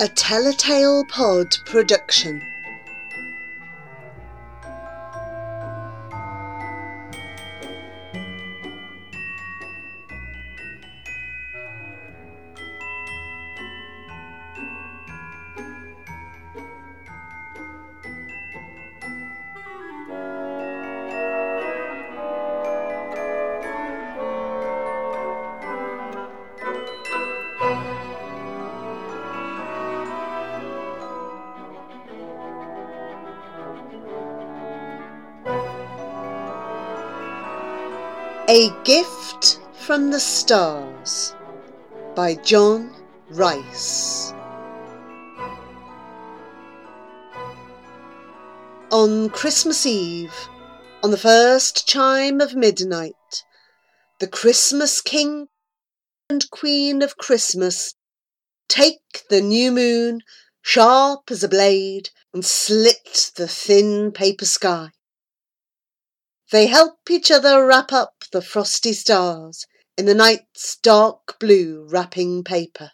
A Telltale Pod production. A Gift from the Stars by John Rice. On Christmas Eve, on the first chime of midnight, the Christmas King and Queen of Christmas take the new moon sharp as a blade and slit the thin paper sky. They help each other wrap up the frosty stars in the night's dark blue wrapping paper.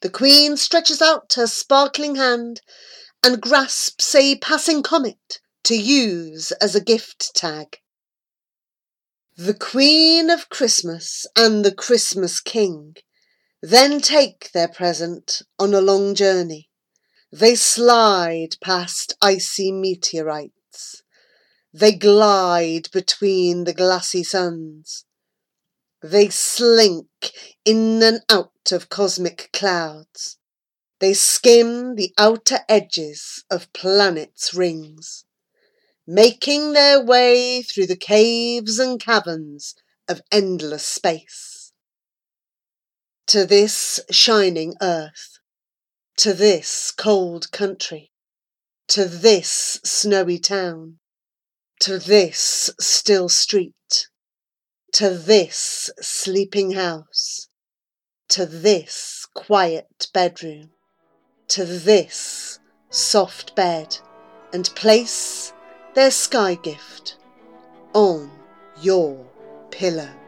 The Queen stretches out her sparkling hand and grasps a passing comet to use as a gift tag. The Queen of Christmas and the Christmas King then take their present on a long journey. They slide past icy meteorites they glide between the glassy suns. They slink in and out of cosmic clouds. They skim the outer edges of planets' rings, making their way through the caves and caverns of endless space. To this shining earth, to this cold country, to this snowy town, to this still street, to this sleeping house, to this quiet bedroom, to this soft bed, and place their sky gift on your pillow.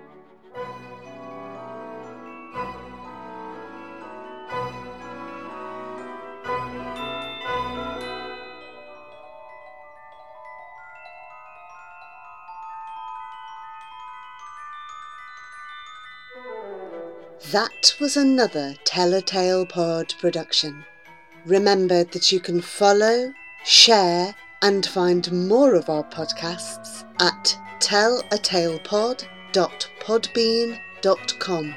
That was another Telltale Pod production. Remember that you can follow, share, and find more of our podcasts at tellatalepod.podbean.com.